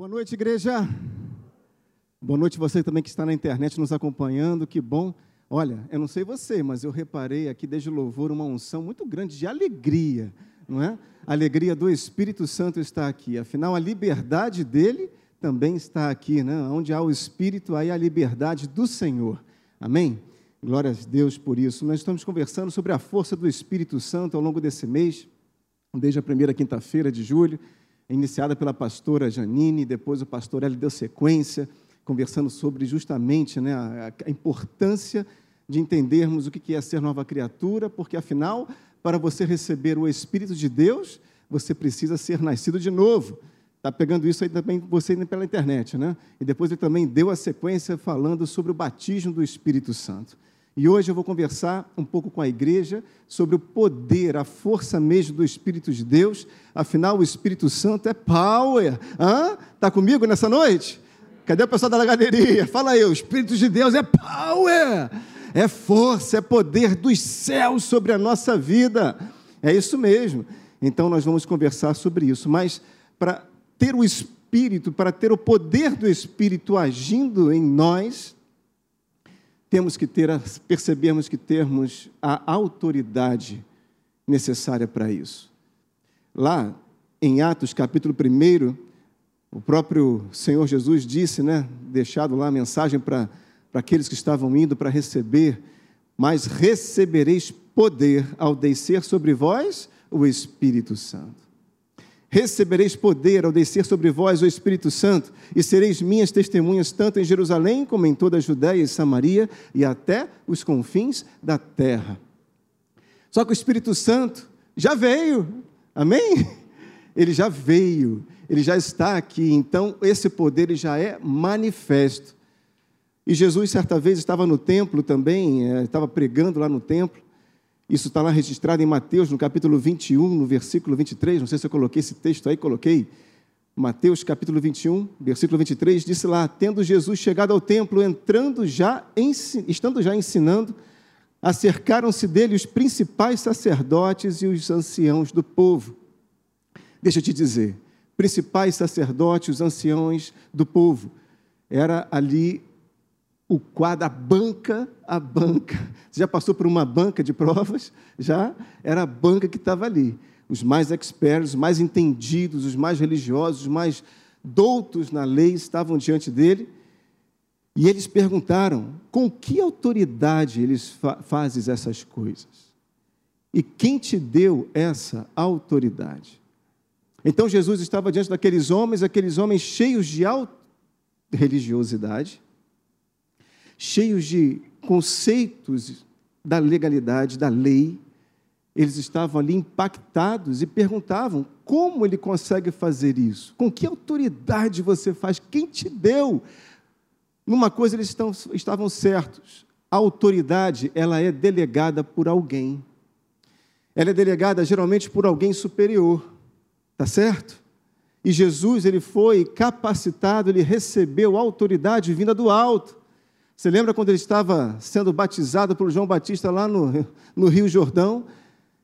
Boa noite, igreja. Boa noite você também que está na internet nos acompanhando. Que bom. Olha, eu não sei você, mas eu reparei aqui desde o louvor uma unção muito grande de alegria, não é? A alegria do Espírito Santo está aqui. Afinal, a liberdade dele também está aqui, né? Onde há o Espírito, aí a liberdade do Senhor. Amém? Glória a Deus por isso. Nós estamos conversando sobre a força do Espírito Santo ao longo desse mês, desde a primeira quinta-feira de julho, iniciada pela pastora Janine, depois o pastor ele deu sequência, conversando sobre justamente né, a, a importância de entendermos o que é ser nova criatura, porque afinal, para você receber o Espírito de Deus, você precisa ser nascido de novo. Está pegando isso aí também você pela internet, né? E depois ele também deu a sequência falando sobre o batismo do Espírito Santo. E hoje eu vou conversar um pouco com a igreja sobre o poder, a força mesmo do Espírito de Deus. Afinal, o Espírito Santo é power. Está comigo nessa noite? Cadê o pessoal da galeria? Fala aí, o Espírito de Deus é power é força, é poder dos céus sobre a nossa vida. É isso mesmo. Então nós vamos conversar sobre isso. Mas para ter o Espírito, para ter o poder do Espírito agindo em nós, temos que ter, percebemos que temos a autoridade necessária para isso. Lá em Atos capítulo 1, o próprio Senhor Jesus disse, né, deixado lá a mensagem para para aqueles que estavam indo para receber, mas recebereis poder ao descer sobre vós o Espírito Santo. Recebereis poder ao descer sobre vós o Espírito Santo, e sereis minhas testemunhas tanto em Jerusalém como em toda a Judéia e Samaria e até os confins da terra. Só que o Espírito Santo já veio, amém? Ele já veio, ele já está aqui, então esse poder já é manifesto. E Jesus, certa vez, estava no templo também, é, estava pregando lá no templo. Isso está lá registrado em Mateus, no capítulo 21, no versículo 23. Não sei se eu coloquei esse texto aí, coloquei. Mateus, capítulo 21, versículo 23, disse lá: Tendo Jesus chegado ao templo, entrando já, estando já ensinando, acercaram-se dele os principais sacerdotes e os anciãos do povo. Deixa eu te dizer, principais sacerdotes, os anciãos do povo. Era ali o quadro, a banca, a banca. Você já passou por uma banca de provas? Já? Era a banca que estava ali. Os mais expertos, os mais entendidos, os mais religiosos, os mais doutos na lei estavam diante dele. E eles perguntaram: com que autoridade eles fa fazes essas coisas? E quem te deu essa autoridade? Então Jesus estava diante daqueles homens, aqueles homens cheios de religiosidade, cheios de conceitos da legalidade, da lei. Eles estavam ali impactados e perguntavam: como ele consegue fazer isso? Com que autoridade você faz? Quem te deu? Numa coisa eles estão, estavam certos: a autoridade ela é delegada por alguém. Ela é delegada geralmente por alguém superior, tá certo? E Jesus ele foi capacitado, ele recebeu autoridade vinda do alto. Você lembra quando ele estava sendo batizado por João Batista lá no, no Rio Jordão?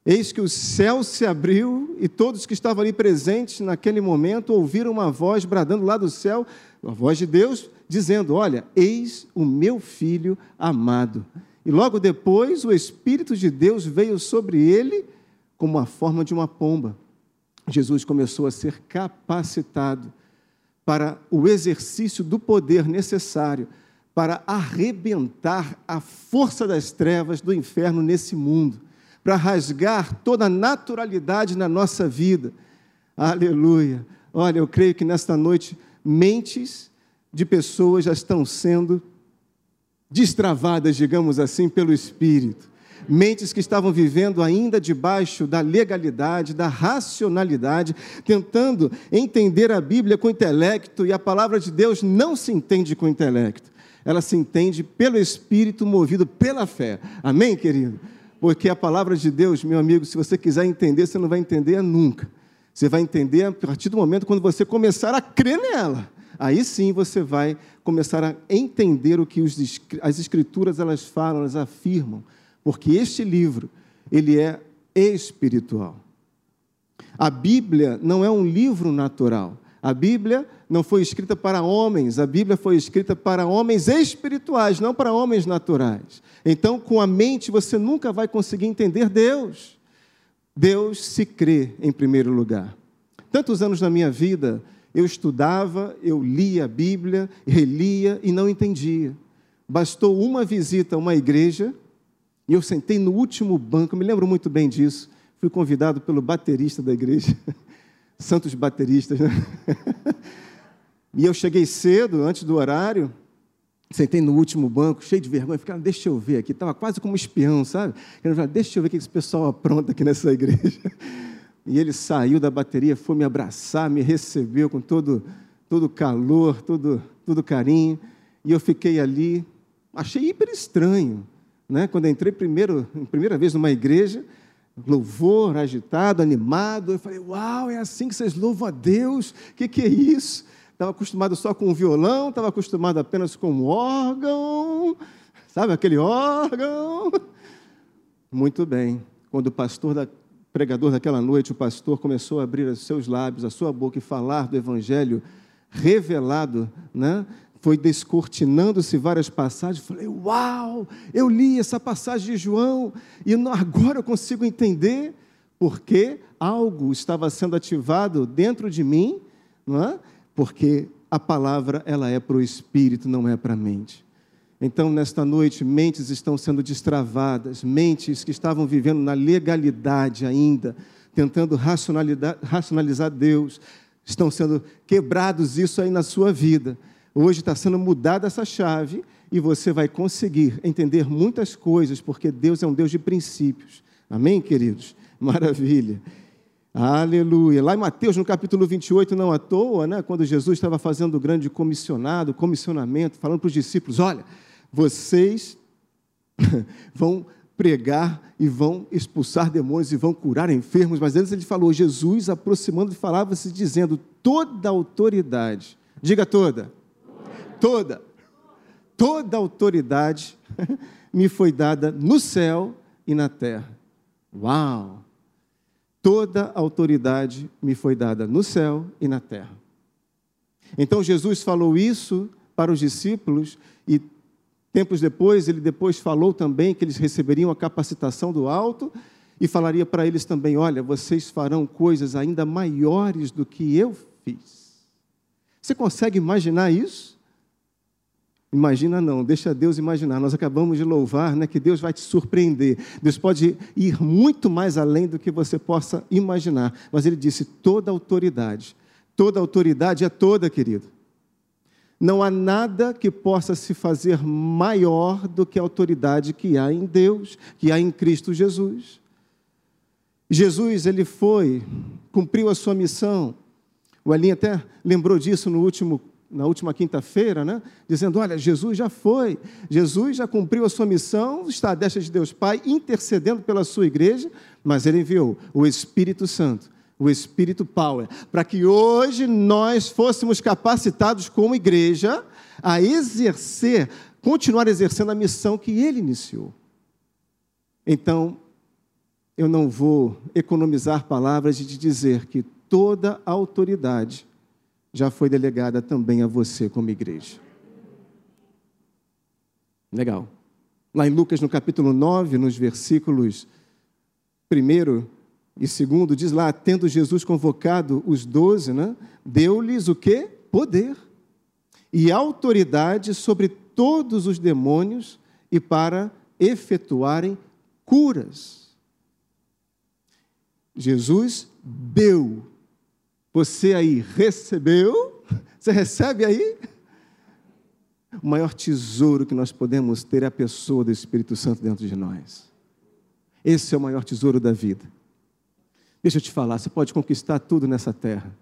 Eis que o céu se abriu e todos que estavam ali presentes naquele momento ouviram uma voz bradando lá do céu, a voz de Deus, dizendo: Olha, eis o meu filho amado. E logo depois o Espírito de Deus veio sobre ele como a forma de uma pomba. Jesus começou a ser capacitado para o exercício do poder necessário para arrebentar a força das trevas do inferno nesse mundo, para rasgar toda a naturalidade na nossa vida. Aleluia. Olha, eu creio que nesta noite mentes de pessoas já estão sendo destravadas, digamos assim, pelo Espírito. Mentes que estavam vivendo ainda debaixo da legalidade, da racionalidade, tentando entender a Bíblia com intelecto, e a palavra de Deus não se entende com intelecto ela se entende pelo Espírito movido pela fé. Amém, querido? Porque a palavra de Deus, meu amigo, se você quiser entender, você não vai entender nunca. Você vai entender a partir do momento quando você começar a crer nela. Aí sim você vai começar a entender o que as escrituras elas falam, elas afirmam. Porque este livro, ele é espiritual. A Bíblia não é um livro natural. A Bíblia não foi escrita para homens, a Bíblia foi escrita para homens espirituais, não para homens naturais. Então, com a mente, você nunca vai conseguir entender Deus. Deus se crê em primeiro lugar. Tantos anos na minha vida, eu estudava, eu lia a Bíblia, relia e não entendia. Bastou uma visita a uma igreja e eu sentei no último banco, me lembro muito bem disso. Fui convidado pelo baterista da igreja, santos bateristas, né? E eu cheguei cedo, antes do horário, sentei no último banco, cheio de vergonha, ficava, deixa eu ver aqui, estava quase como um espião, sabe? Deixa eu ver o que esse pessoal apronta aqui nessa igreja. E ele saiu da bateria, foi me abraçar, me recebeu com todo, todo calor, todo, todo carinho. E eu fiquei ali, achei hiper estranho. Né? Quando entrei primeiro, primeira vez numa igreja, louvor, agitado, animado, eu falei, uau, é assim que vocês louvam a Deus? O que, que é isso? Estava acostumado só com o violão, estava acostumado apenas com o órgão, sabe aquele órgão? Muito bem. Quando o pastor da, pregador daquela noite, o pastor começou a abrir os seus lábios, a sua boca e falar do evangelho revelado, né? Foi descortinando-se várias passagens. Falei, uau, eu li essa passagem de João e agora eu consigo entender porque algo estava sendo ativado dentro de mim, não é? Porque a palavra ela é para o espírito, não é para a mente. Então, nesta noite, mentes estão sendo destravadas, mentes que estavam vivendo na legalidade ainda, tentando racionalizar Deus, estão sendo quebrados isso aí na sua vida. Hoje está sendo mudada essa chave e você vai conseguir entender muitas coisas, porque Deus é um Deus de princípios. Amém, queridos? Maravilha. Aleluia. Lá em Mateus, no capítulo 28, não à toa, né, quando Jesus estava fazendo o grande comissionado, comissionamento, falando para os discípulos: olha, vocês vão pregar e vão expulsar demônios e vão curar enfermos, mas antes ele falou, Jesus aproximando falava-se dizendo, toda autoridade, diga toda, toda, toda autoridade me foi dada no céu e na terra. Uau! Toda autoridade me foi dada no céu e na terra. Então Jesus falou isso para os discípulos e Tempos depois, ele depois falou também que eles receberiam a capacitação do alto e falaria para eles também: olha, vocês farão coisas ainda maiores do que eu fiz. Você consegue imaginar isso? Imagina não, deixa Deus imaginar. Nós acabamos de louvar, né, que Deus vai te surpreender. Deus pode ir muito mais além do que você possa imaginar. Mas ele disse: toda autoridade, toda autoridade é toda, querido. Não há nada que possa se fazer maior do que a autoridade que há em Deus, que há em Cristo Jesus. Jesus, ele foi, cumpriu a sua missão. O Elinho até lembrou disso no último, na última quinta-feira, né? dizendo: Olha, Jesus já foi, Jesus já cumpriu a sua missão, está à destra de Deus Pai, intercedendo pela sua igreja, mas ele enviou o Espírito Santo o Espírito Power, para que hoje nós fôssemos capacitados como igreja a exercer, continuar exercendo a missão que ele iniciou. Então, eu não vou economizar palavras de dizer que toda autoridade já foi delegada também a você como igreja. Legal. Lá em Lucas, no capítulo 9, nos versículos 1 e segundo, diz lá, tendo Jesus convocado os doze, né, deu-lhes o quê? Poder e autoridade sobre todos os demônios e para efetuarem curas. Jesus deu. Você aí recebeu? Você recebe aí? O maior tesouro que nós podemos ter é a pessoa do Espírito Santo dentro de nós. Esse é o maior tesouro da vida. Deixa eu te falar, você pode conquistar tudo nessa terra,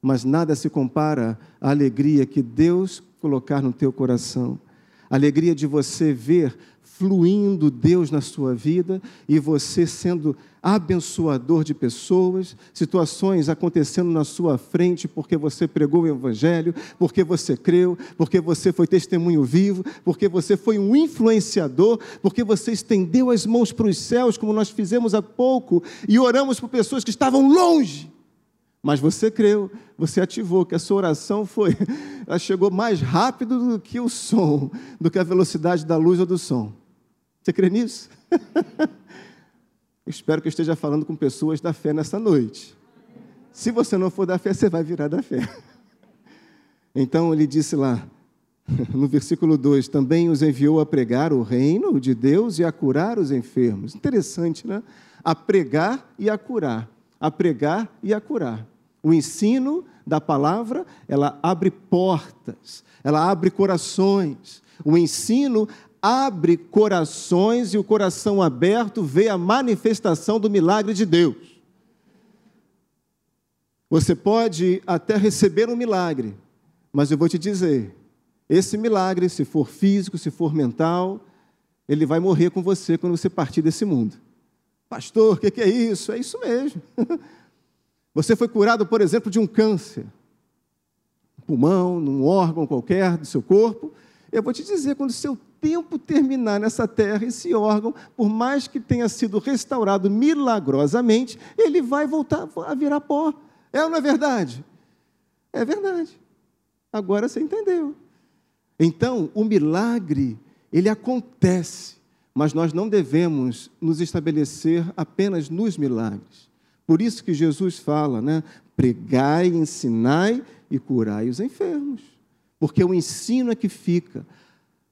mas nada se compara à alegria que Deus colocar no teu coração. A alegria de você ver fluindo Deus na sua vida e você sendo abençoador de pessoas, situações acontecendo na sua frente porque você pregou o Evangelho, porque você creu, porque você foi testemunho vivo, porque você foi um influenciador, porque você estendeu as mãos para os céus, como nós fizemos há pouco, e oramos por pessoas que estavam longe, Mas você creu, você ativou, que a sua oração foi, ela chegou mais rápido do que o som, do que a velocidade da luz ou do som. Você crê nisso? Espero que eu esteja falando com pessoas da fé nessa noite. Se você não for da fé, você vai virar da fé. Então ele disse lá, no versículo 2: também os enviou a pregar o reino de Deus e a curar os enfermos. Interessante, né? A pregar e a curar. A pregar e a curar. O ensino da palavra, ela abre portas, ela abre corações. O ensino abre corações e o coração aberto vê a manifestação do milagre de Deus. Você pode até receber um milagre, mas eu vou te dizer: esse milagre, se for físico, se for mental, ele vai morrer com você quando você partir desse mundo. Pastor, o que é isso? É isso mesmo. Você foi curado, por exemplo, de um câncer, pulmão, num órgão qualquer do seu corpo. Eu vou te dizer, quando seu tempo terminar nessa terra, esse órgão, por mais que tenha sido restaurado milagrosamente, ele vai voltar a virar pó. É ou não é verdade? É verdade. Agora você entendeu. Então, o milagre, ele acontece, mas nós não devemos nos estabelecer apenas nos milagres. Por isso que Jesus fala, né? Pregai, ensinai e curai os enfermos. Porque o ensino é que fica.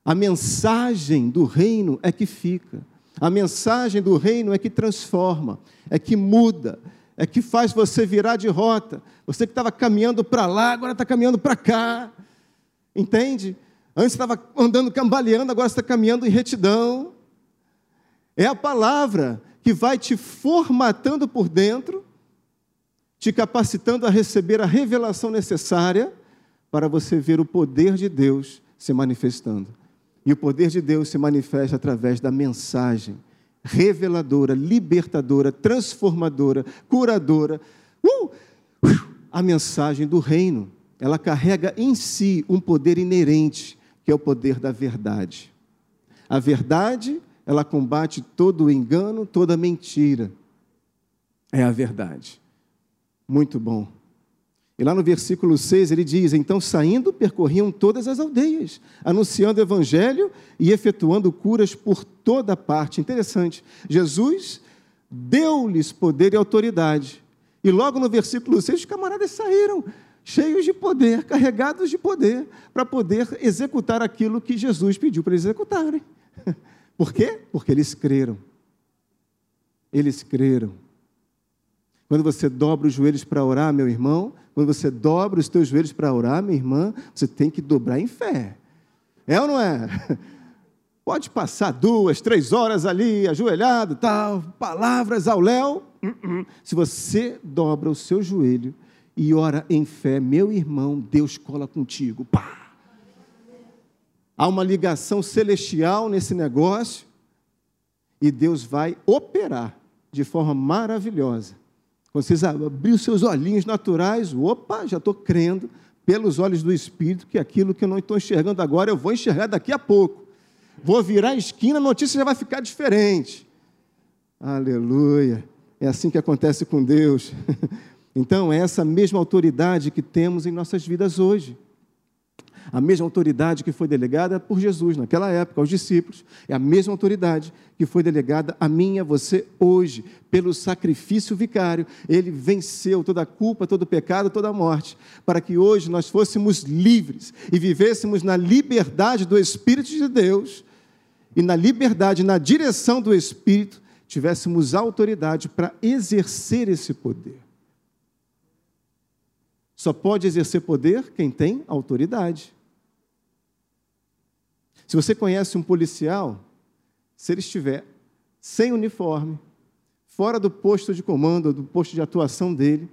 A mensagem do reino é que fica. A mensagem do reino é que transforma, é que muda, é que faz você virar de rota. Você que estava caminhando para lá, agora está caminhando para cá. Entende? Antes estava andando cambaleando, agora está caminhando em retidão. É a palavra que vai te formatando por dentro, te capacitando a receber a revelação necessária para você ver o poder de Deus se manifestando. E o poder de Deus se manifesta através da mensagem reveladora, libertadora, transformadora, curadora. Uh! A mensagem do reino, ela carrega em si um poder inerente, que é o poder da verdade. A verdade, ela combate todo o engano, toda mentira. É a verdade. Muito bom. E lá no versículo 6 ele diz: Então saindo, percorriam todas as aldeias, anunciando o evangelho e efetuando curas por toda parte. Interessante. Jesus deu-lhes poder e autoridade. E logo no versículo 6, os camaradas saíram cheios de poder, carregados de poder, para poder executar aquilo que Jesus pediu para eles executarem. Por quê? Porque eles creram. Eles creram. Quando você dobra os joelhos para orar, meu irmão, quando você dobra os teus joelhos para orar, minha irmã, você tem que dobrar em fé. É ou não é? Pode passar duas, três horas ali, ajoelhado, tal, palavras ao léu. Uh-uh. Se você dobra o seu joelho e ora em fé, meu irmão, Deus cola contigo. Pá! Há uma ligação celestial nesse negócio e Deus vai operar de forma maravilhosa quando vocês abrir os seus olhinhos naturais, opa, já estou crendo pelos olhos do Espírito que aquilo que eu não estou enxergando agora eu vou enxergar daqui a pouco. Vou virar a esquina, a notícia já vai ficar diferente. Aleluia. É assim que acontece com Deus. Então, é essa mesma autoridade que temos em nossas vidas hoje a mesma autoridade que foi delegada por Jesus naquela época aos discípulos, é a mesma autoridade que foi delegada a mim e a você hoje, pelo sacrifício vicário. Ele venceu toda a culpa, todo o pecado, toda a morte, para que hoje nós fôssemos livres e vivêssemos na liberdade do Espírito de Deus e na liberdade, na direção do Espírito, tivéssemos autoridade para exercer esse poder. Só pode exercer poder quem tem autoridade. Se você conhece um policial, se ele estiver sem uniforme, fora do posto de comando, do posto de atuação dele,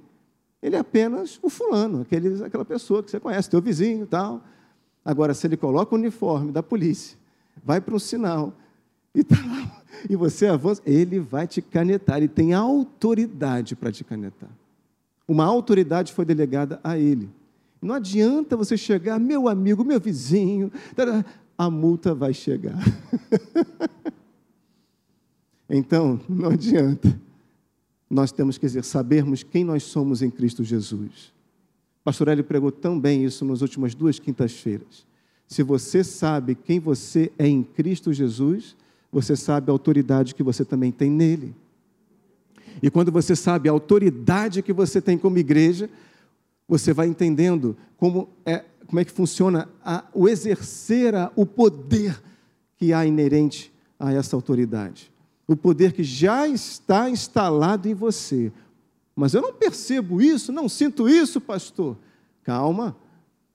ele é apenas o fulano, aquele, aquela pessoa que você conhece, teu vizinho tal. Agora, se ele coloca o uniforme da polícia, vai para um sinal e, tá lá, e você avança, ele vai te canetar, ele tem autoridade para te canetar. Uma autoridade foi delegada a ele. Não adianta você chegar, meu amigo, meu vizinho, a multa vai chegar. então, não adianta. nós temos que sabermos quem nós somos em Cristo Jesus. Pastor Hélio pregou tão bem isso nas últimas duas quintas-feiras. Se você sabe quem você é em Cristo Jesus, você sabe a autoridade que você também tem nele. E quando você sabe a autoridade que você tem como igreja, você vai entendendo como é, como é que funciona a, o exercer a, o poder que há inerente a essa autoridade. O poder que já está instalado em você. Mas eu não percebo isso, não sinto isso, pastor. Calma.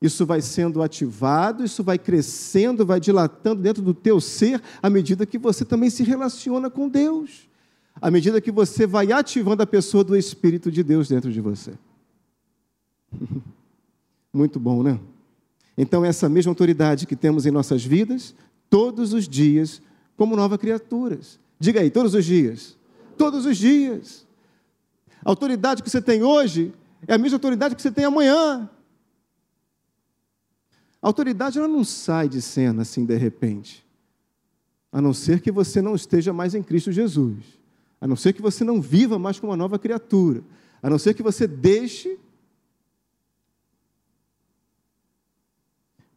Isso vai sendo ativado, isso vai crescendo, vai dilatando dentro do teu ser à medida que você também se relaciona com Deus. À medida que você vai ativando a pessoa do Espírito de Deus dentro de você. Muito bom, né? Então, essa mesma autoridade que temos em nossas vidas, todos os dias, como novas criaturas. Diga aí, todos os dias. Todos os dias. A autoridade que você tem hoje é a mesma autoridade que você tem amanhã. A autoridade ela não sai de cena assim de repente. A não ser que você não esteja mais em Cristo Jesus. A não ser que você não viva mais como uma nova criatura. A não ser que você deixe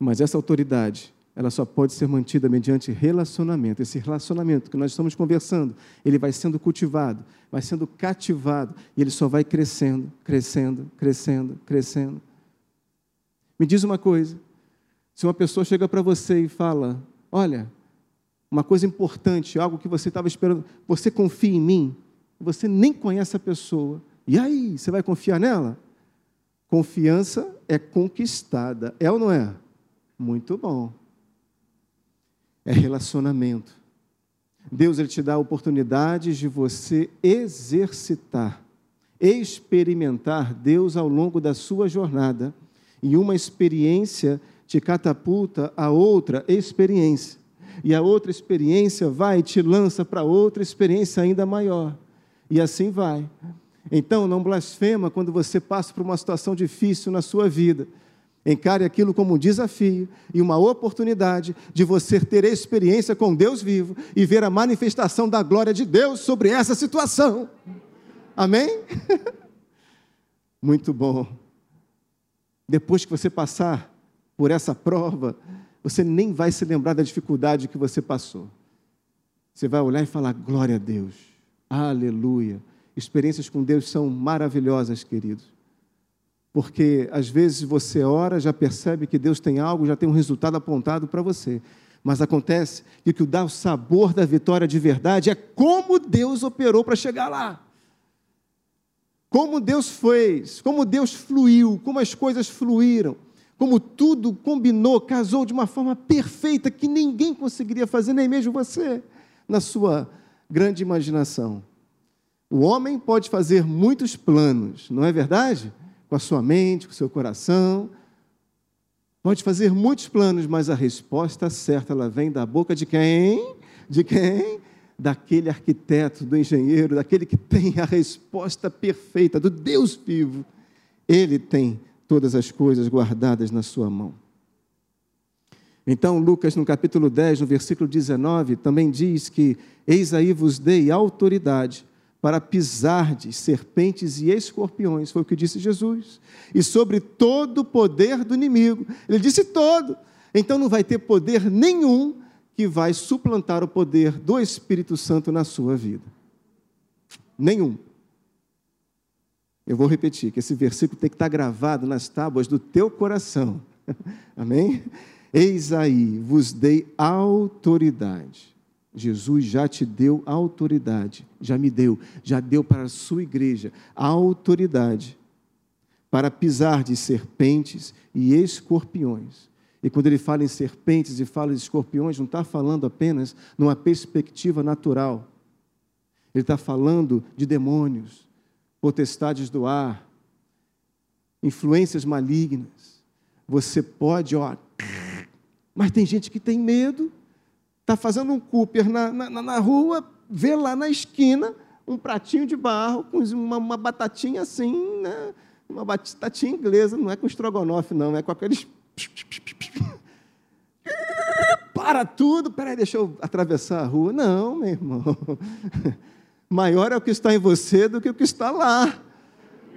Mas essa autoridade, ela só pode ser mantida mediante relacionamento. Esse relacionamento que nós estamos conversando, ele vai sendo cultivado, vai sendo cativado, e ele só vai crescendo, crescendo, crescendo, crescendo. Me diz uma coisa: se uma pessoa chega para você e fala, olha, uma coisa importante, algo que você estava esperando, você confia em mim, você nem conhece a pessoa, e aí, você vai confiar nela? Confiança é conquistada, é ou não é? Muito bom. É relacionamento. Deus ele te dá oportunidades de você exercitar, experimentar Deus ao longo da sua jornada. E uma experiência te catapulta a outra experiência. E a outra experiência vai e te lança para outra experiência ainda maior. E assim vai. Então, não blasfema quando você passa por uma situação difícil na sua vida Encare aquilo como um desafio e uma oportunidade de você ter experiência com Deus vivo e ver a manifestação da glória de Deus sobre essa situação. Amém? Muito bom. Depois que você passar por essa prova, você nem vai se lembrar da dificuldade que você passou. Você vai olhar e falar: glória a Deus, aleluia. Experiências com Deus são maravilhosas, queridos. Porque às vezes você ora, já percebe que Deus tem algo, já tem um resultado apontado para você. Mas acontece que o que dá o sabor da vitória de verdade é como Deus operou para chegar lá. Como Deus fez, como Deus fluiu, como as coisas fluíram, como tudo combinou, casou de uma forma perfeita que ninguém conseguiria fazer, nem mesmo você, na sua grande imaginação. O homem pode fazer muitos planos, não é verdade? Com a sua mente, com o seu coração. Pode fazer muitos planos, mas a resposta certa ela vem da boca de quem? De quem? Daquele arquiteto, do engenheiro, daquele que tem a resposta perfeita, do Deus vivo. Ele tem todas as coisas guardadas na sua mão. Então, Lucas, no capítulo 10, no versículo 19, também diz que: Eis aí vos dei autoridade para pisar de serpentes e escorpiões, foi o que disse Jesus, e sobre todo o poder do inimigo. Ele disse todo. Então não vai ter poder nenhum que vai suplantar o poder do Espírito Santo na sua vida. Nenhum. Eu vou repetir que esse versículo tem que estar gravado nas tábuas do teu coração. Amém? Eis aí, vos dei autoridade Jesus já te deu autoridade, já me deu, já deu para a sua igreja autoridade para pisar de serpentes e escorpiões. E quando ele fala em serpentes e fala de escorpiões, não está falando apenas numa perspectiva natural. Ele está falando de demônios, potestades do ar, influências malignas. Você pode, ó, mas tem gente que tem medo está fazendo um Cooper na, na, na, rua, vê lá na esquina um pratinho de barro com uma, uma batatinha assim, né? uma batatinha inglesa, não é com estrogonofe, não, é com aqueles. Para tudo, peraí, deixa eu atravessar a rua. Não, meu irmão. maior é o que está em você do que o que está lá.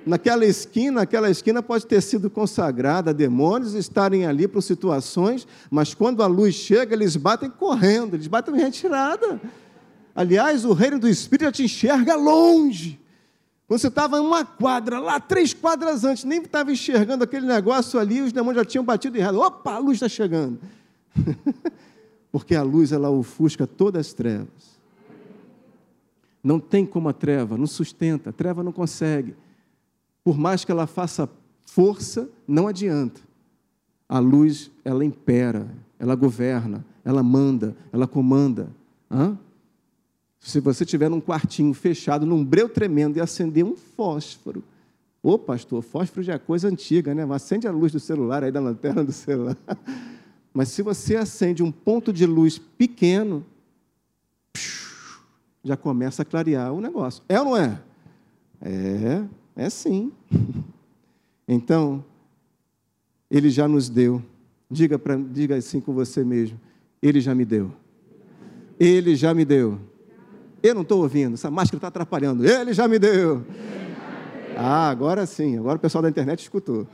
Naquela esquina, aquela esquina pode ter sido consagrada a demônios estarem ali por situações, mas quando a luz chega, eles batem correndo, eles batem em retirada. Aliás, o reino do Espírito já te enxerga longe. Quando você estava em uma quadra, lá três quadras antes, nem estava enxergando aquele negócio ali, os demônios já tinham batido errado. Opa, a luz está chegando. Porque a luz, ela ofusca todas as trevas. Não tem como a treva, não sustenta, a treva não consegue. Por mais que ela faça força, não adianta. A luz, ela impera, ela governa, ela manda, ela comanda. Hã? Se você tiver num quartinho fechado, num breu tremendo e acender um fósforo. Ô, pastor, fósforo já é coisa antiga, né? Acende a luz do celular aí da lanterna do celular. Mas se você acende um ponto de luz pequeno, já começa a clarear o negócio. É ou não é? É, é sim. Então, ele já nos deu. Diga, pra, diga assim com você mesmo. Ele já me deu. Ele já me deu. Eu não estou ouvindo, essa máscara está atrapalhando. Ele já me deu. Ah, agora sim, agora o pessoal da internet escutou.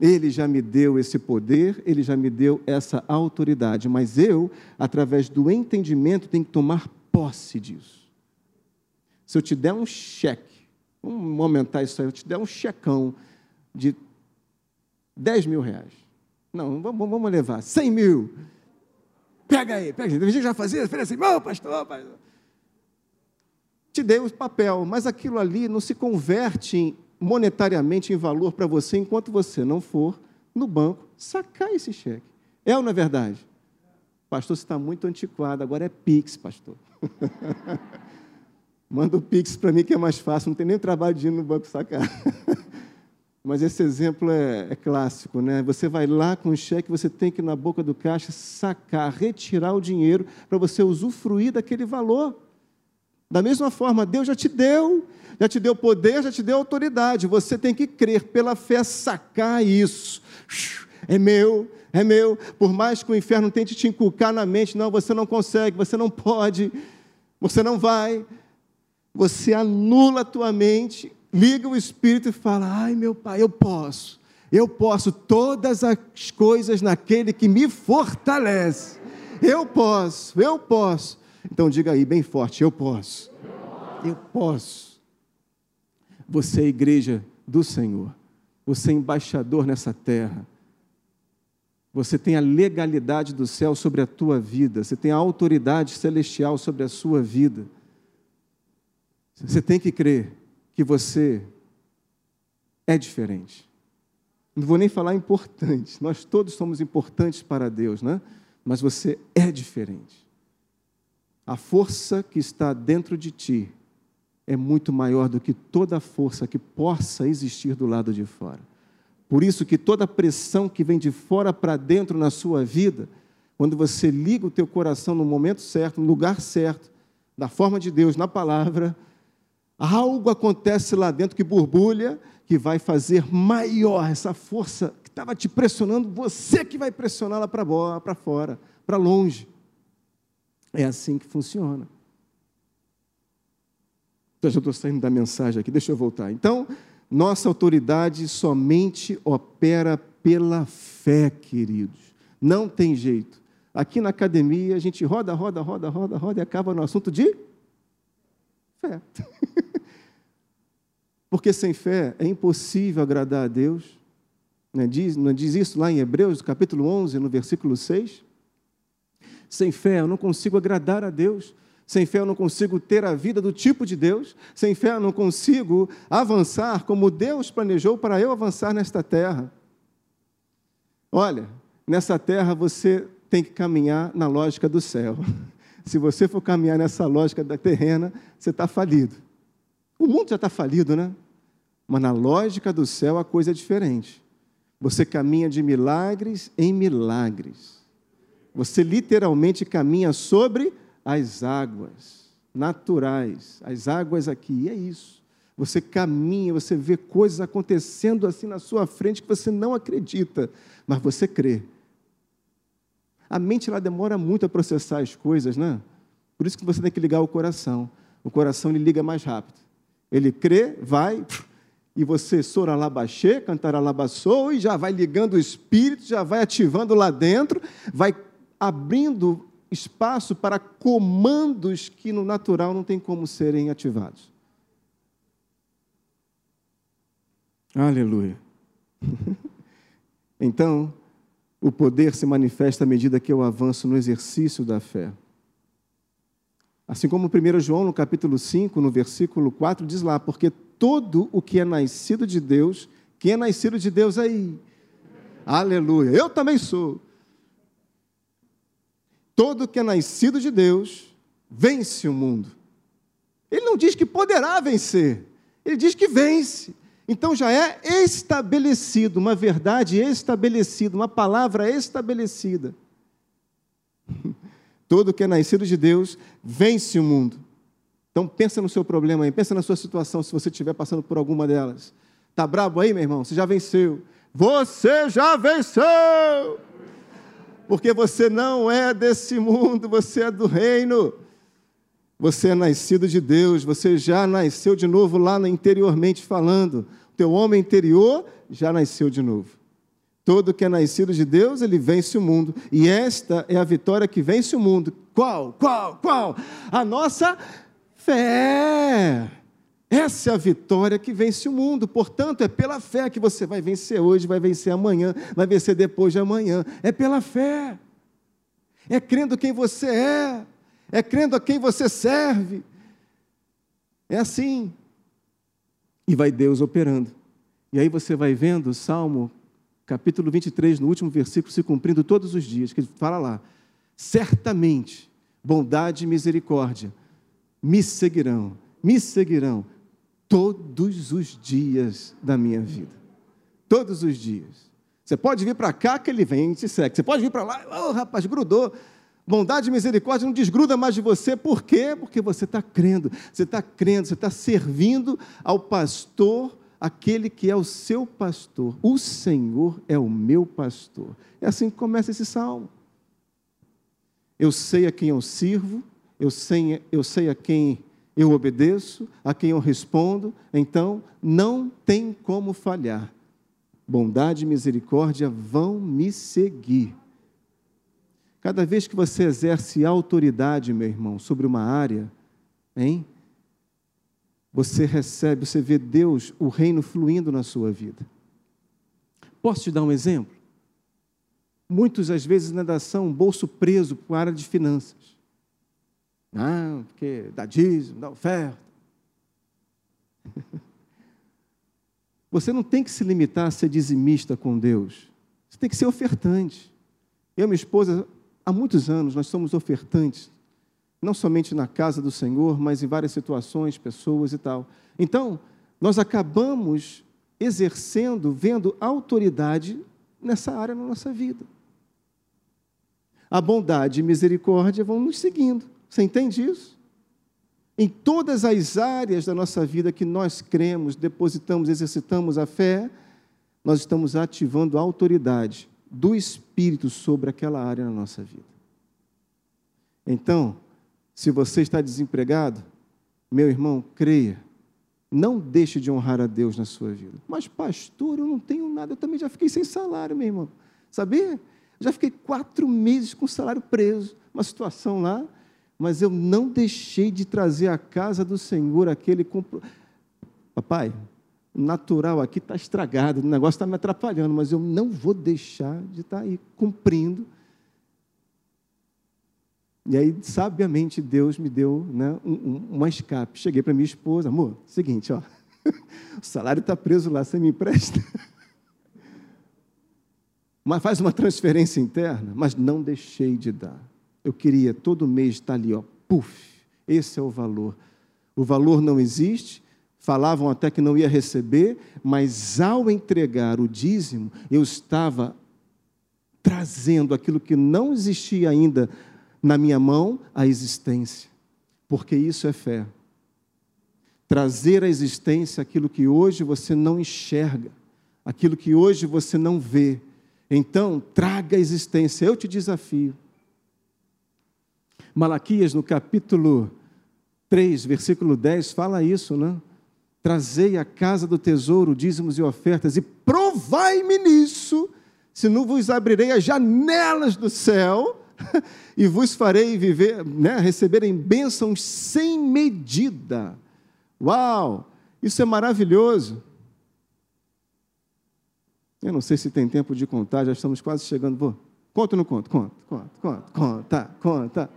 Ele já me deu esse poder, ele já me deu essa autoridade, mas eu, através do entendimento, tenho que tomar posse disso. Se eu te der um cheque, vamos aumentar isso aí, eu te der um checão de 10 mil reais. Não, vamos, vamos levar, 100 mil. Pega aí, pega aí. A gente já fazia, assim, ô pastor, pastor te dei o papel, mas aquilo ali não se converte monetariamente em valor para você enquanto você não for no banco sacar esse cheque. É ou não é verdade? Pastor, você está muito antiquado, agora é Pix, pastor. Manda o Pix para mim que é mais fácil, não tem nem trabalho de ir no banco sacar. Mas esse exemplo é, é, clássico, né? Você vai lá com o cheque, você tem que na boca do caixa sacar, retirar o dinheiro para você usufruir daquele valor. Da mesma forma, Deus já te deu, já te deu poder, já te deu autoridade. Você tem que crer pela fé, sacar isso. É meu, é meu. Por mais que o inferno tente te inculcar na mente, não, você não consegue, você não pode, você não vai. Você anula a tua mente, liga o espírito e fala: "Ai, meu pai, eu posso. Eu posso todas as coisas naquele que me fortalece. Eu posso, eu posso. Então diga aí bem forte: eu posso. Eu posso. Você é igreja do Senhor. Você é embaixador nessa terra. Você tem a legalidade do céu sobre a tua vida. Você tem a autoridade celestial sobre a sua vida. Você tem que crer que você é diferente. Não vou nem falar importante. Nós todos somos importantes para Deus, né? Mas você é diferente. A força que está dentro de ti é muito maior do que toda a força que possa existir do lado de fora. Por isso que toda pressão que vem de fora para dentro na sua vida, quando você liga o teu coração no momento certo, no lugar certo, da forma de Deus, na palavra, algo acontece lá dentro que borbulha, que vai fazer maior essa força que estava te pressionando, você que vai pressioná-la para fora, para longe. É assim que funciona. Então, já estou saindo da mensagem aqui, deixa eu voltar. Então, nossa autoridade somente opera pela fé, queridos. Não tem jeito. Aqui na academia, a gente roda, roda, roda, roda, roda e acaba no assunto de fé. Porque sem fé é impossível agradar a Deus. Não diz, não diz isso lá em Hebreus, capítulo 11, no versículo 6? Sem fé eu não consigo agradar a Deus. Sem fé eu não consigo ter a vida do tipo de Deus. Sem fé eu não consigo avançar como Deus planejou para eu avançar nesta terra. Olha, nessa terra você tem que caminhar na lógica do céu. Se você for caminhar nessa lógica da terrena, você está falido. O mundo já está falido, né? Mas na lógica do céu a coisa é diferente. Você caminha de milagres em milagres. Você literalmente caminha sobre as águas naturais, as águas aqui, e é isso. Você caminha, você vê coisas acontecendo assim na sua frente que você não acredita, mas você crê. A mente ela demora muito a processar as coisas, né? Por isso que você tem que ligar o coração. o coração ele liga mais rápido. Ele crê, vai, e você soralabaxê, cantaralabaçou, e já vai ligando o espírito, já vai ativando lá dentro, vai abrindo espaço para comandos que no natural não tem como serem ativados. Aleluia. então, o poder se manifesta à medida que eu avanço no exercício da fé. Assim como 1 João, no capítulo 5, no versículo 4, diz lá: Porque todo o que é nascido de Deus, quem é nascido de Deus aí? Aleluia. Eu também sou. Todo que é nascido de Deus vence o mundo. Ele não diz que poderá vencer, ele diz que vence. Então já é estabelecido, uma verdade estabelecida, uma palavra estabelecida. Todo que é nascido de Deus vence o mundo. Então pensa no seu problema aí, pensa na sua situação, se você estiver passando por alguma delas. Tá brabo aí, meu irmão? Você já venceu. Você já venceu! Porque você não é desse mundo, você é do reino. Você é nascido de Deus, você já nasceu de novo lá interiormente falando. Teu homem interior já nasceu de novo. Todo que é nascido de Deus, ele vence o mundo. E esta é a vitória que vence o mundo. Qual? Qual? Qual? A nossa fé. Essa é a vitória que vence o mundo. Portanto, é pela fé que você vai vencer hoje, vai vencer amanhã, vai vencer depois de amanhã. É pela fé. É crendo quem você é. É crendo a quem você serve. É assim. E vai Deus operando. E aí você vai vendo o Salmo capítulo 23, no último versículo, se cumprindo todos os dias, que ele fala lá: certamente bondade e misericórdia me seguirão, me seguirão todos os dias da minha vida. Todos os dias. Você pode vir para cá que ele vem e te segue. Você pode vir para lá, oh, rapaz, grudou. Bondade e misericórdia não desgruda mais de você, por quê? Porque você está crendo, você está crendo, você está servindo ao pastor aquele que é o seu pastor. O Senhor é o meu pastor. É assim que começa esse salmo. Eu sei a quem eu sirvo, eu sei, eu sei a quem eu obedeço, a quem eu respondo, então não tem como falhar. Bondade e misericórdia vão me seguir. Cada vez que você exerce autoridade, meu irmão, sobre uma área, hein? você recebe, você vê Deus, o reino fluindo na sua vida. Posso te dar um exemplo? Muitos, às vezes, na são um bolso preso com a área de finanças. Ah, porque dá dízimo, dá oferta. Você não tem que se limitar a ser dizimista com Deus. Você tem que ser ofertante. Eu minha esposa, há muitos anos, nós somos ofertantes não somente na casa do Senhor, mas em várias situações, pessoas e tal. Então, nós acabamos exercendo, vendo autoridade nessa área na nossa vida. A bondade e misericórdia vão nos seguindo. Você entende isso? Em todas as áreas da nossa vida que nós cremos, depositamos, exercitamos a fé, nós estamos ativando a autoridade do Espírito sobre aquela área na nossa vida. Então, se você está desempregado, meu irmão, creia. Não deixe de honrar a Deus na sua vida. Mas, pastor, eu não tenho nada. Eu também já fiquei sem salário, meu irmão. Sabia? Já fiquei quatro meses com o salário preso. Uma situação lá. Mas eu não deixei de trazer à casa do Senhor aquele. Compro... Papai, natural aqui está estragado. O negócio está me atrapalhando. Mas eu não vou deixar de estar aí cumprindo e aí, sabiamente, Deus me deu né, um, um, uma escape. Cheguei para minha esposa, amor, seguinte, ó, o salário está preso lá, você me empresta? Mas faz uma transferência interna, mas não deixei de dar. Eu queria todo mês estar ali, ó, puf, esse é o valor. O valor não existe, falavam até que não ia receber, mas ao entregar o dízimo, eu estava trazendo aquilo que não existia ainda na minha mão a existência, porque isso é fé. Trazer à existência aquilo que hoje você não enxerga, aquilo que hoje você não vê. Então, traga a existência, eu te desafio. Malaquias, no capítulo 3, versículo 10, fala isso, né? Trazei a casa do tesouro dízimos e ofertas, e provai-me nisso, se não vos abrirei as janelas do céu, e vos farei viver, né, receberem bênçãos sem medida. Uau! Isso é maravilhoso. Eu não sei se tem tempo de contar, já estamos quase chegando. Vou. Conta ou não conta? Conta, conta, conta, conta, conta.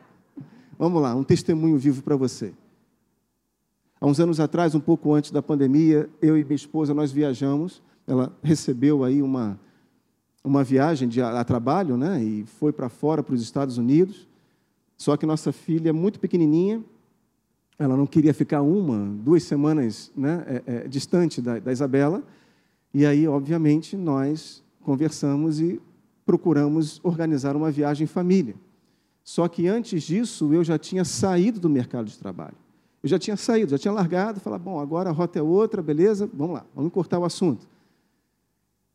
Vamos lá, um testemunho vivo para você. Há uns anos atrás, um pouco antes da pandemia, eu e minha esposa nós viajamos. Ela recebeu aí uma uma viagem de, a, a trabalho, né? E foi para fora, para os Estados Unidos. Só que nossa filha é muito pequenininha. Ela não queria ficar uma, duas semanas, né? É, é, distante da, da Isabela. E aí, obviamente, nós conversamos e procuramos organizar uma viagem em família. Só que antes disso, eu já tinha saído do mercado de trabalho. Eu já tinha saído, já tinha largado, falar, bom, agora a rota é outra, beleza, vamos lá, vamos cortar o assunto.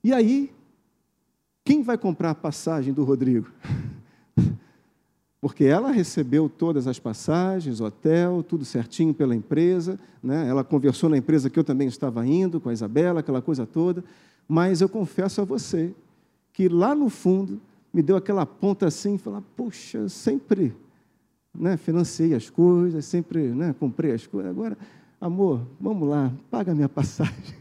E aí, quem vai comprar a passagem do Rodrigo? Porque ela recebeu todas as passagens, hotel, tudo certinho pela empresa, né? ela conversou na empresa que eu também estava indo, com a Isabela, aquela coisa toda, mas eu confesso a você que lá no fundo me deu aquela ponta assim, falar, puxa, sempre né, financei as coisas, sempre né, comprei as coisas. Agora, amor, vamos lá, paga minha passagem.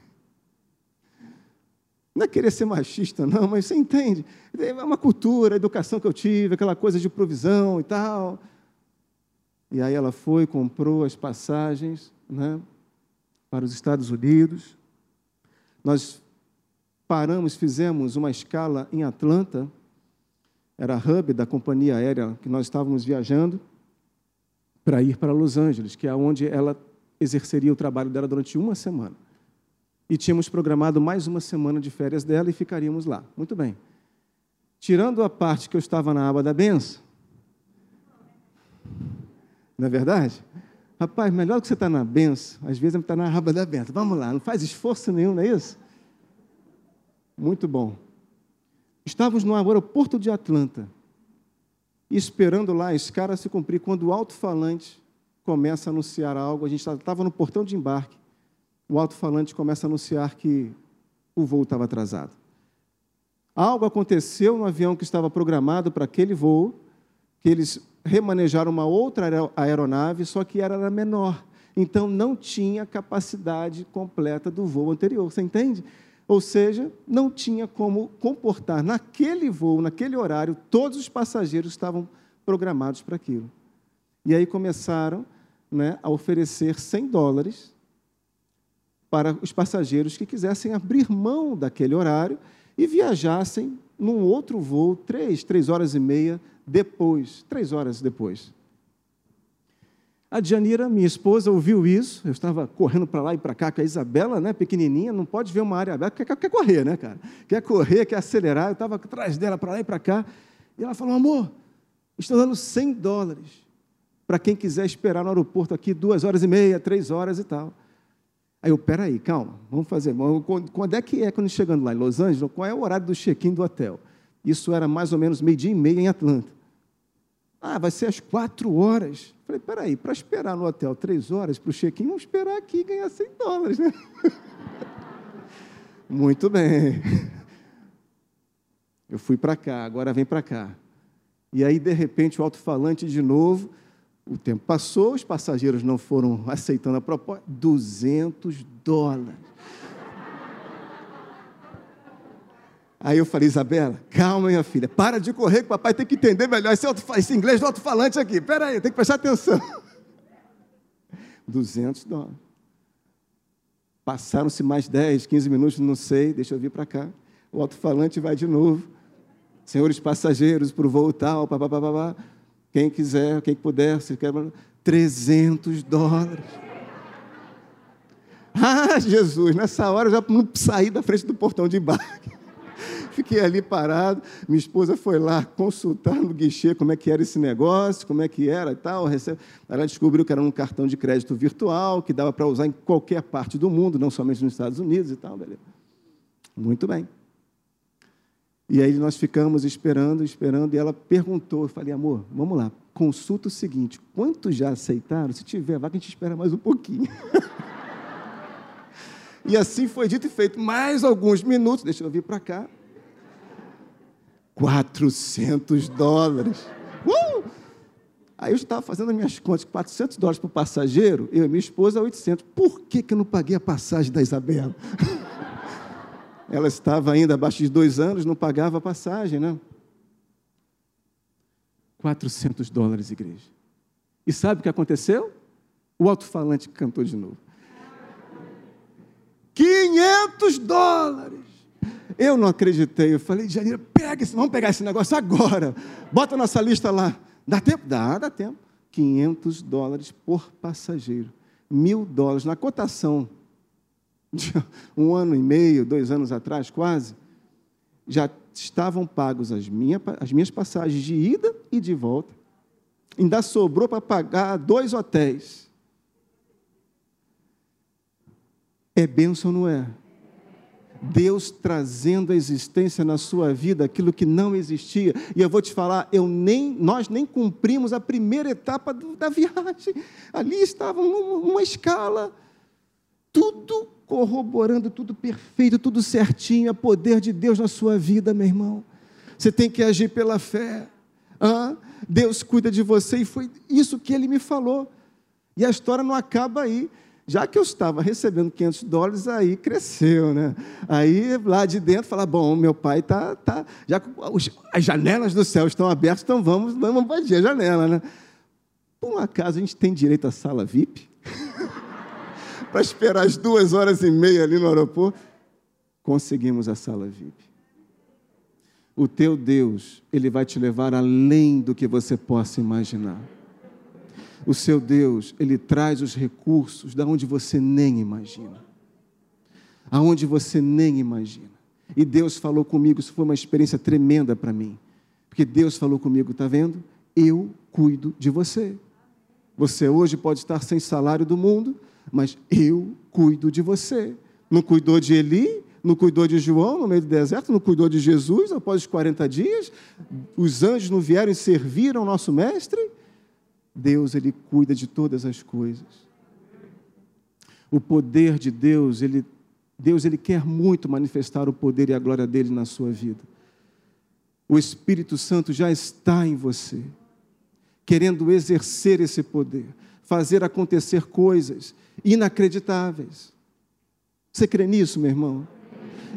Não é querer ser machista, não, mas você entende. É uma cultura, a educação que eu tive, aquela coisa de provisão e tal. E aí ela foi, comprou as passagens né, para os Estados Unidos. Nós paramos, fizemos uma escala em Atlanta, era a hub da companhia aérea que nós estávamos viajando para ir para Los Angeles, que é onde ela exerceria o trabalho dela durante uma semana. E tínhamos programado mais uma semana de férias dela e ficaríamos lá. Muito bem. Tirando a parte que eu estava na aba da benção, não é verdade? Rapaz, melhor que você está na benção, às vezes está na aba da benção. Vamos lá, não faz esforço nenhum, não é isso? Muito bom. Estávamos no aeroporto de Atlanta esperando lá a escala se cumprir, quando o alto-falante começa a anunciar algo, a gente estava no portão de embarque, o alto-falante começa a anunciar que o voo estava atrasado. Algo aconteceu no avião que estava programado para aquele voo, que eles remanejaram uma outra aeronave, só que era menor. Então não tinha capacidade completa do voo anterior. Você entende? Ou seja, não tinha como comportar naquele voo, naquele horário, todos os passageiros estavam programados para aquilo. E aí começaram né, a oferecer 100 dólares para os passageiros que quisessem abrir mão daquele horário e viajassem num outro voo, três, três horas e meia depois, três horas depois. A Dianira, minha esposa, ouviu isso. Eu estava correndo para lá e para cá com a Isabela, né, pequenininha, não pode ver uma área aberta, quer, quer correr, né, cara? Quer correr, quer acelerar. Eu estava atrás dela para lá e para cá. E ela falou: amor, estou dando 100 dólares para quem quiser esperar no aeroporto aqui duas horas e meia, três horas e tal. Aí eu, peraí, calma, vamos fazer. Quando é que é quando chegando lá em Los Angeles? Qual é o horário do check-in do hotel? Isso era mais ou menos meio-dia e meia em Atlanta. Ah, vai ser às quatro horas. Falei, peraí, para esperar no hotel três horas para o check-in, vamos esperar aqui ganhar 100 dólares, né? Muito bem. Eu fui para cá, agora vem para cá. E aí, de repente, o alto-falante de novo. O tempo passou, os passageiros não foram aceitando a proposta. 200 dólares. Aí eu falei, Isabela, calma, minha filha, para de correr, que o papai tem que entender melhor esse, alto, esse inglês do alto-falante aqui. Espera aí, tem que prestar atenção. 200 dólares. Passaram-se mais 10, 15 minutos, não sei, deixa eu vir para cá. O alto-falante vai de novo. Senhores passageiros, para o voo tal, papapá, quem quiser, quem puder, se quer, 300 dólares. Ah, Jesus, nessa hora eu já não saí da frente do portão de embarque. Fiquei ali parado, minha esposa foi lá consultar no guichê como é que era esse negócio, como é que era e tal. Ela descobriu que era um cartão de crédito virtual, que dava para usar em qualquer parte do mundo, não somente nos Estados Unidos e tal. Beleza. Muito bem. E aí nós ficamos esperando, esperando, e ela perguntou, eu falei, amor, vamos lá, consulta o seguinte, quantos já aceitaram? Se tiver, que a gente espera mais um pouquinho. e assim foi dito e feito, mais alguns minutos, deixa eu vir para cá, 400 dólares. Uh! Aí eu estava fazendo as minhas contas, 400 dólares para o passageiro, eu e minha esposa, 800. Por que, que eu não paguei a passagem da Isabela? Ela estava ainda abaixo de dois anos, não pagava a passagem, né? 400 dólares, igreja. E sabe o que aconteceu? O alto-falante cantou de novo. 500 dólares! Eu não acreditei. Eu falei, Janira, pega esse, vamos pegar esse negócio agora. Bota a nossa lista lá. Dá tempo? Dá, dá tempo. 500 dólares por passageiro. Mil dólares na cotação um ano e meio, dois anos atrás, quase, já estavam pagos as, minha, as minhas passagens de ida e de volta. Ainda sobrou para pagar dois hotéis. É bênção, não é? Deus trazendo a existência na sua vida aquilo que não existia. E eu vou te falar, eu nem, nós nem cumprimos a primeira etapa do, da viagem. Ali estavam numa escala, tudo corroborando tudo perfeito, tudo certinho, é poder de Deus na sua vida, meu irmão. Você tem que agir pela fé. Ah, Deus cuida de você e foi isso que ele me falou. E a história não acaba aí. Já que eu estava recebendo 500 dólares, aí cresceu, né? Aí lá de dentro fala, bom, meu pai tá, tá, já as janelas do céu estão abertas, então vamos, vamos invadir a janela, né? Por um acaso a gente tem direito à sala VIP? para esperar as duas horas e meia ali no aeroporto. Conseguimos a sala VIP. O teu Deus, ele vai te levar além do que você possa imaginar. O seu Deus, ele traz os recursos da onde você nem imagina. Aonde você nem imagina. E Deus falou comigo, isso foi uma experiência tremenda para mim. Porque Deus falou comigo, está vendo? Eu cuido de você. Você hoje pode estar sem salário do mundo, mas eu cuido de você. Não cuidou de Eli, não cuidou de João no meio do deserto, não cuidou de Jesus após os 40 dias, os anjos não vieram e serviram ao nosso mestre. Deus, ele cuida de todas as coisas. O poder de Deus, ele, Deus, ele quer muito manifestar o poder e a glória dele na sua vida. O Espírito Santo já está em você, querendo exercer esse poder, fazer acontecer coisas inacreditáveis. Você crê nisso, meu irmão?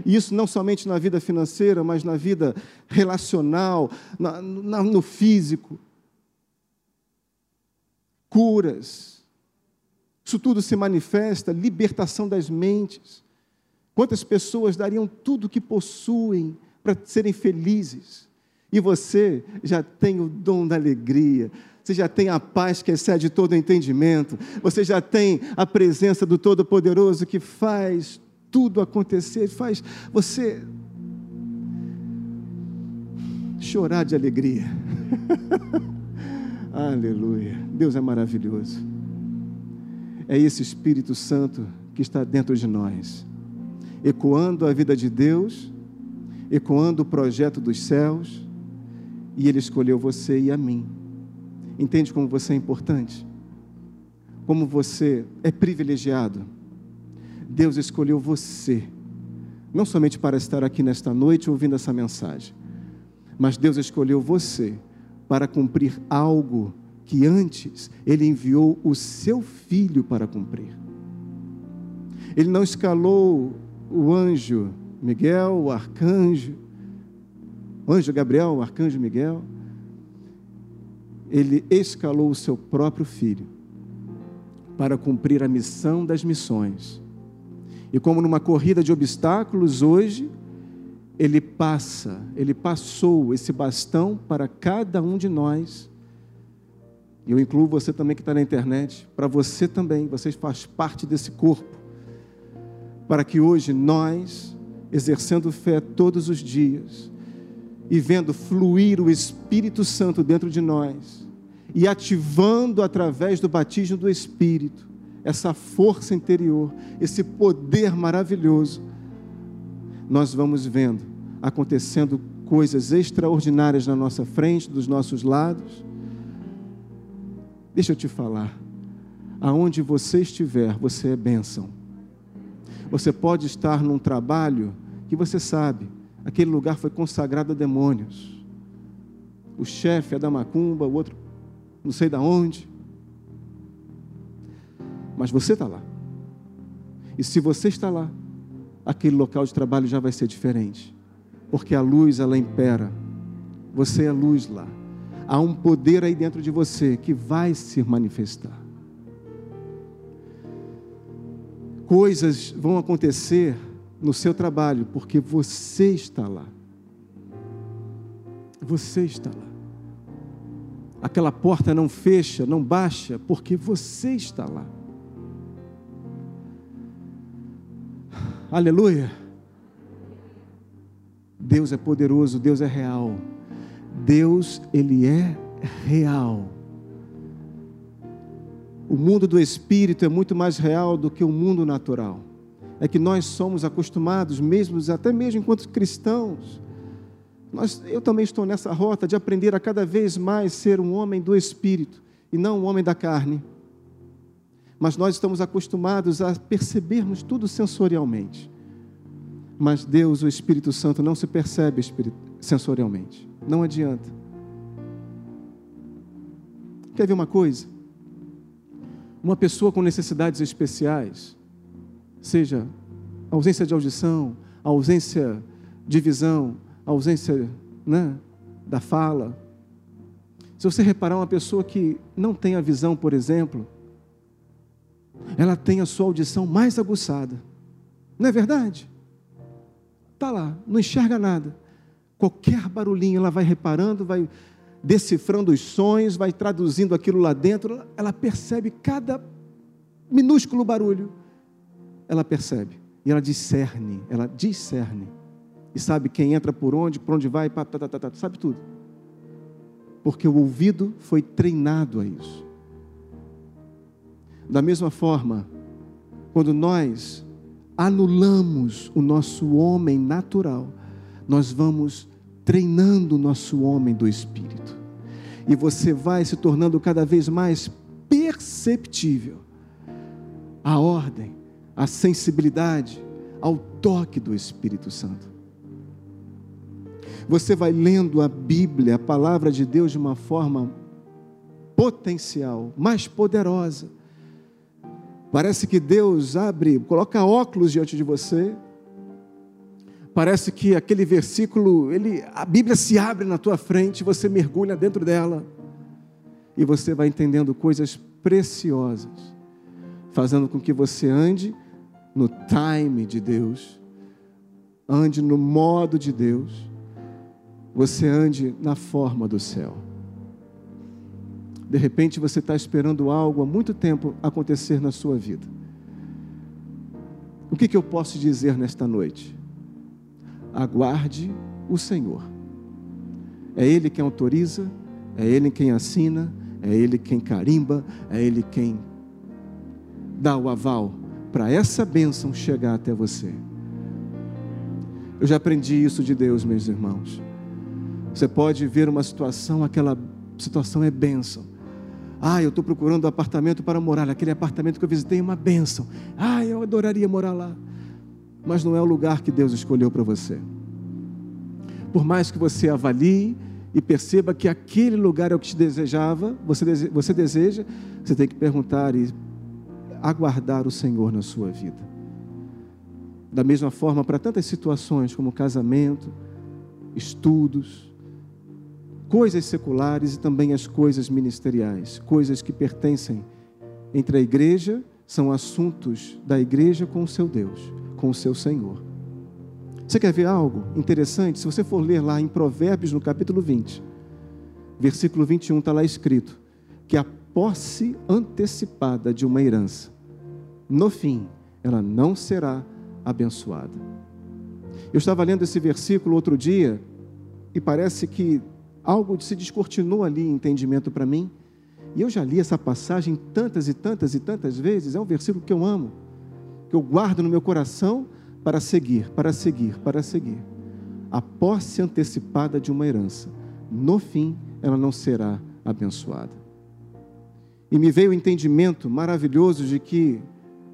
Isso não somente na vida financeira, mas na vida relacional, na, na, no físico. Curas. Isso tudo se manifesta, libertação das mentes. Quantas pessoas dariam tudo o que possuem para serem felizes? E você já tem o dom da alegria, você já tem a paz que excede todo entendimento, você já tem a presença do Todo-Poderoso que faz tudo acontecer, faz você chorar de alegria. Aleluia. Deus é maravilhoso. É esse Espírito Santo que está dentro de nós, ecoando a vida de Deus, ecoando o projeto dos céus, e Ele escolheu você e a mim Entende como você é importante? Como você é privilegiado? Deus escolheu você, não somente para estar aqui nesta noite ouvindo essa mensagem, mas Deus escolheu você para cumprir algo que antes Ele enviou o seu filho para cumprir. Ele não escalou o anjo Miguel, o arcanjo, o anjo Gabriel, o arcanjo Miguel ele escalou o seu próprio filho para cumprir a missão das missões. E como numa corrida de obstáculos, hoje, ele passa, ele passou esse bastão para cada um de nós. E eu incluo você também que está na internet, para você também, você faz parte desse corpo. Para que hoje nós, exercendo fé todos os dias, e vendo fluir o Espírito Santo dentro de nós, e ativando através do batismo do Espírito essa força interior, esse poder maravilhoso, nós vamos vendo acontecendo coisas extraordinárias na nossa frente, dos nossos lados. Deixa eu te falar. Aonde você estiver, você é bênção. Você pode estar num trabalho que você sabe, aquele lugar foi consagrado a demônios. O chefe é da macumba, o outro não sei da onde. Mas você está lá. E se você está lá, aquele local de trabalho já vai ser diferente. Porque a luz, ela impera. Você é luz lá. Há um poder aí dentro de você que vai se manifestar. Coisas vão acontecer no seu trabalho porque você está lá. Você está lá. Aquela porta não fecha, não baixa, porque você está lá. Aleluia. Deus é poderoso, Deus é real. Deus, ele é real. O mundo do espírito é muito mais real do que o mundo natural. É que nós somos acostumados, mesmo até mesmo enquanto cristãos, nós, eu também estou nessa rota de aprender a cada vez mais ser um homem do espírito e não um homem da carne mas nós estamos acostumados a percebermos tudo sensorialmente. Mas Deus, o Espírito Santo, não se percebe sensorialmente. Não adianta. Quer ver uma coisa? Uma pessoa com necessidades especiais, seja ausência de audição, ausência de visão, ausência né, da fala. Se você reparar uma pessoa que não tem a visão, por exemplo, ela tem a sua audição mais aguçada. Não é verdade? Está lá, não enxerga nada. Qualquer barulhinho ela vai reparando, vai decifrando os sonhos, vai traduzindo aquilo lá dentro, ela percebe cada minúsculo barulho. Ela percebe. E ela discerne, ela discerne. E sabe quem entra por onde, por onde vai, pá, tá, tá, tá, sabe tudo. Porque o ouvido foi treinado a isso. Da mesma forma, quando nós anulamos o nosso homem natural, nós vamos treinando o nosso homem do espírito. E você vai se tornando cada vez mais perceptível à ordem, à sensibilidade, ao toque do Espírito Santo. Você vai lendo a Bíblia, a palavra de Deus, de uma forma potencial, mais poderosa Parece que Deus abre, coloca óculos diante de você. Parece que aquele versículo, ele, a Bíblia se abre na tua frente, você mergulha dentro dela e você vai entendendo coisas preciosas, fazendo com que você ande no time de Deus, ande no modo de Deus, você ande na forma do céu. De repente você está esperando algo há muito tempo acontecer na sua vida. O que, que eu posso dizer nesta noite? Aguarde o Senhor. É Ele quem autoriza, é Ele quem assina, é Ele quem carimba, é Ele quem dá o aval para essa bênção chegar até você. Eu já aprendi isso de Deus, meus irmãos. Você pode ver uma situação, aquela situação é bênção. Ah, eu estou procurando um apartamento para morar. Aquele apartamento que eu visitei é uma bênção. Ah, eu adoraria morar lá. Mas não é o lugar que Deus escolheu para você. Por mais que você avalie e perceba que aquele lugar é o que te desejava, você, você deseja, você tem que perguntar e aguardar o Senhor na sua vida. Da mesma forma, para tantas situações como casamento, estudos, coisas seculares e também as coisas ministeriais, coisas que pertencem entre a igreja, são assuntos da igreja com o seu Deus, com o seu Senhor. Você quer ver algo interessante? Se você for ler lá em Provérbios, no capítulo 20, versículo 21, está lá escrito que a posse antecipada de uma herança, no fim, ela não será abençoada. Eu estava lendo esse versículo outro dia e parece que algo se descortinou ali em entendimento para mim. E eu já li essa passagem tantas e tantas e tantas vezes. É um versículo que eu amo, que eu guardo no meu coração para seguir, para seguir, para seguir. a posse antecipada de uma herança. No fim, ela não será abençoada. E me veio o entendimento maravilhoso de que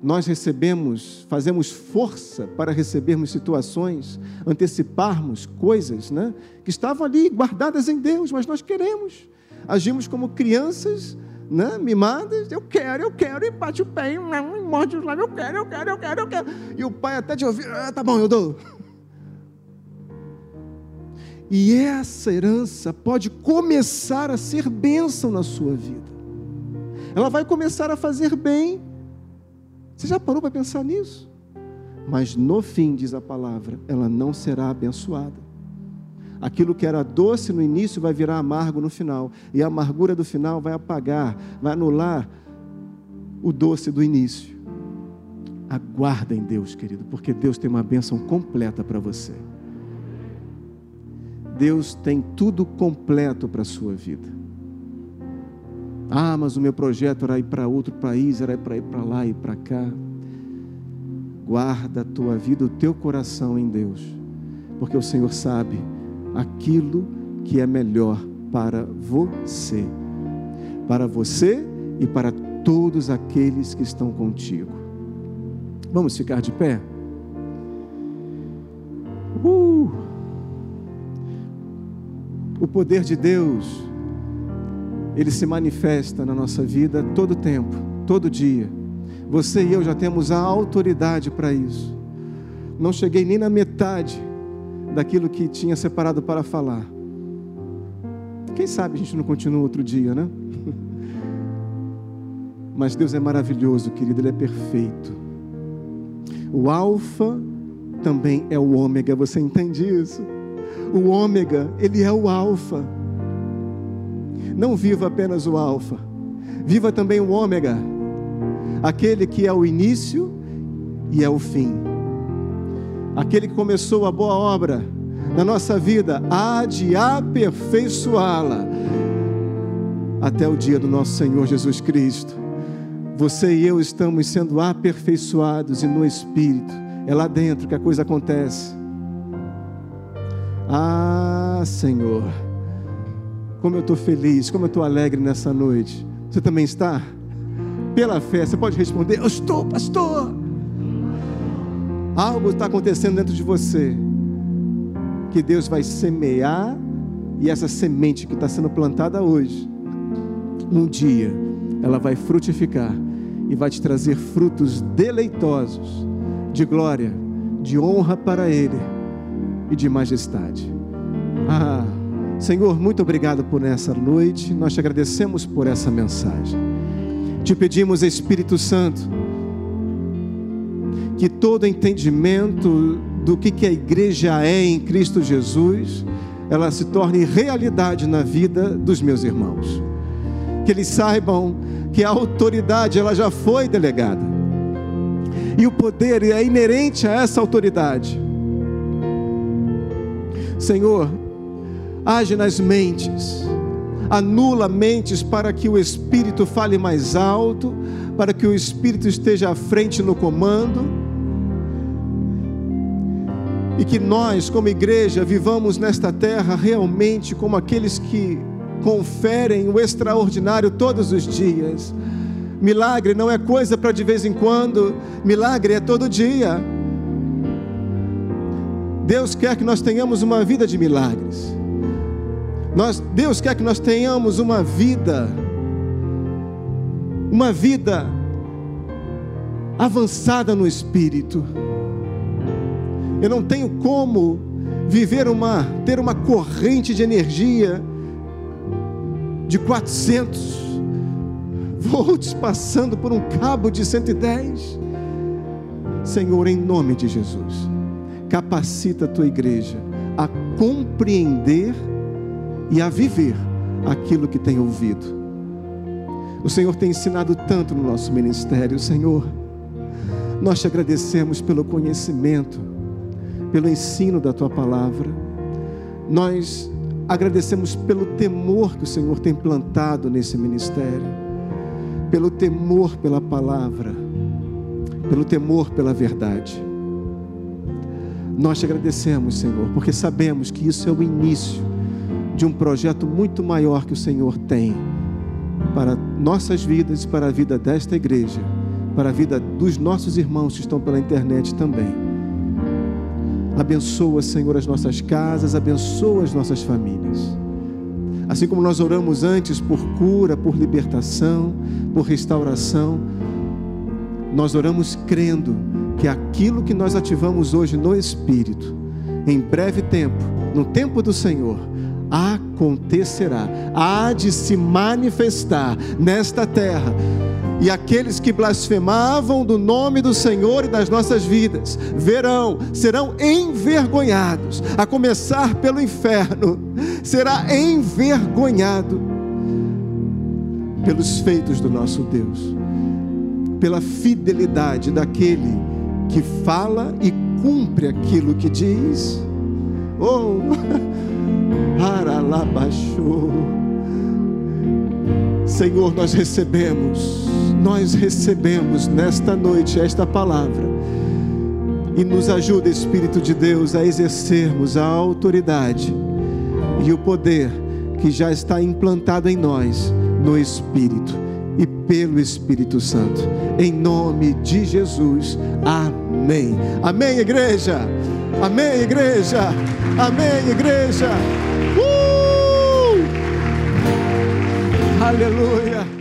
nós recebemos, fazemos força para recebermos situações, anteciparmos coisas né, que estavam ali guardadas em Deus, mas nós queremos. Agimos como crianças né, mimadas, eu quero, eu quero, e bate o pé, e morde os lábios, eu quero, eu quero, eu quero, eu quero. E o pai até de ouvir, ah, tá bom, eu dou. E essa herança pode começar a ser bênção na sua vida. Ela vai começar a fazer bem. Você já parou para pensar nisso? Mas no fim, diz a palavra, ela não será abençoada. Aquilo que era doce no início vai virar amargo no final, e a amargura do final vai apagar, vai anular o doce do início. Aguarda em Deus, querido, porque Deus tem uma bênção completa para você. Deus tem tudo completo para a sua vida. Ah, mas o meu projeto era ir para outro país, era para ir para lá e para cá. Guarda a tua vida, o teu coração em Deus, porque o Senhor sabe aquilo que é melhor para você, para você e para todos aqueles que estão contigo. Vamos ficar de pé? Uh! O poder de Deus, ele se manifesta na nossa vida todo tempo, todo dia. Você e eu já temos a autoridade para isso. Não cheguei nem na metade daquilo que tinha separado para falar. Quem sabe a gente não continua outro dia, né? Mas Deus é maravilhoso, querido, Ele é perfeito. O Alfa também é o Ômega, você entende isso? O Ômega, Ele é o Alfa. Não viva apenas o Alfa, viva também o Ômega, aquele que é o início e é o fim aquele que começou a boa obra na nossa vida, há de aperfeiçoá-la até o dia do nosso Senhor Jesus Cristo. Você e eu estamos sendo aperfeiçoados e no Espírito. É lá dentro que a coisa acontece. Ah, Senhor, como eu estou feliz, como eu estou alegre nessa noite. Você também está? Pela fé, você pode responder: Eu estou, pastor. Algo está acontecendo dentro de você que Deus vai semear e essa semente que está sendo plantada hoje, um dia, ela vai frutificar e vai te trazer frutos deleitosos de glória, de honra para Ele e de majestade. Ah, Senhor, muito obrigado por essa noite, nós te agradecemos por essa mensagem. Te pedimos, Espírito Santo, que todo entendimento do que, que a igreja é em Cristo Jesus, ela se torne realidade na vida dos meus irmãos. Que eles saibam que a autoridade ela já foi delegada. E o poder é inerente a essa autoridade. Senhor, age nas mentes, anula mentes para que o Espírito fale mais alto, para que o Espírito esteja à frente no comando e que nós, como igreja, vivamos nesta terra realmente como aqueles que conferem o extraordinário todos os dias. Milagre não é coisa para de vez em quando, milagre é todo dia. Deus quer que nós tenhamos uma vida de milagres. Nós, Deus quer que nós tenhamos uma vida, uma vida avançada no espírito. Eu não tenho como viver uma, ter uma corrente de energia de 400 volts passando por um cabo de 110. Senhor, em nome de Jesus, capacita a tua igreja a compreender e a viver aquilo que tem ouvido. O Senhor tem ensinado tanto no nosso ministério, Senhor. Nós te agradecemos pelo conhecimento pelo ensino da tua palavra. Nós agradecemos pelo temor que o Senhor tem plantado nesse ministério, pelo temor pela palavra, pelo temor pela verdade. Nós te agradecemos, Senhor, porque sabemos que isso é o início de um projeto muito maior que o Senhor tem para nossas vidas e para a vida desta igreja, para a vida dos nossos irmãos que estão pela internet também. Abençoa, Senhor, as nossas casas, abençoa as nossas famílias. Assim como nós oramos antes por cura, por libertação, por restauração, nós oramos crendo que aquilo que nós ativamos hoje no Espírito, em breve tempo, no tempo do Senhor, acontecerá, há de se manifestar nesta terra. E aqueles que blasfemavam do nome do Senhor e das nossas vidas verão, serão envergonhados, a começar pelo inferno, será envergonhado pelos feitos do nosso Deus, pela fidelidade daquele que fala e cumpre aquilo que diz. Oh! Senhor, nós recebemos, nós recebemos nesta noite esta palavra. E nos ajuda, Espírito de Deus, a exercermos a autoridade e o poder que já está implantado em nós, no Espírito e pelo Espírito Santo. Em nome de Jesus. Amém. Amém, igreja. Amém, igreja. Amém, igreja. Uh! Aleluia.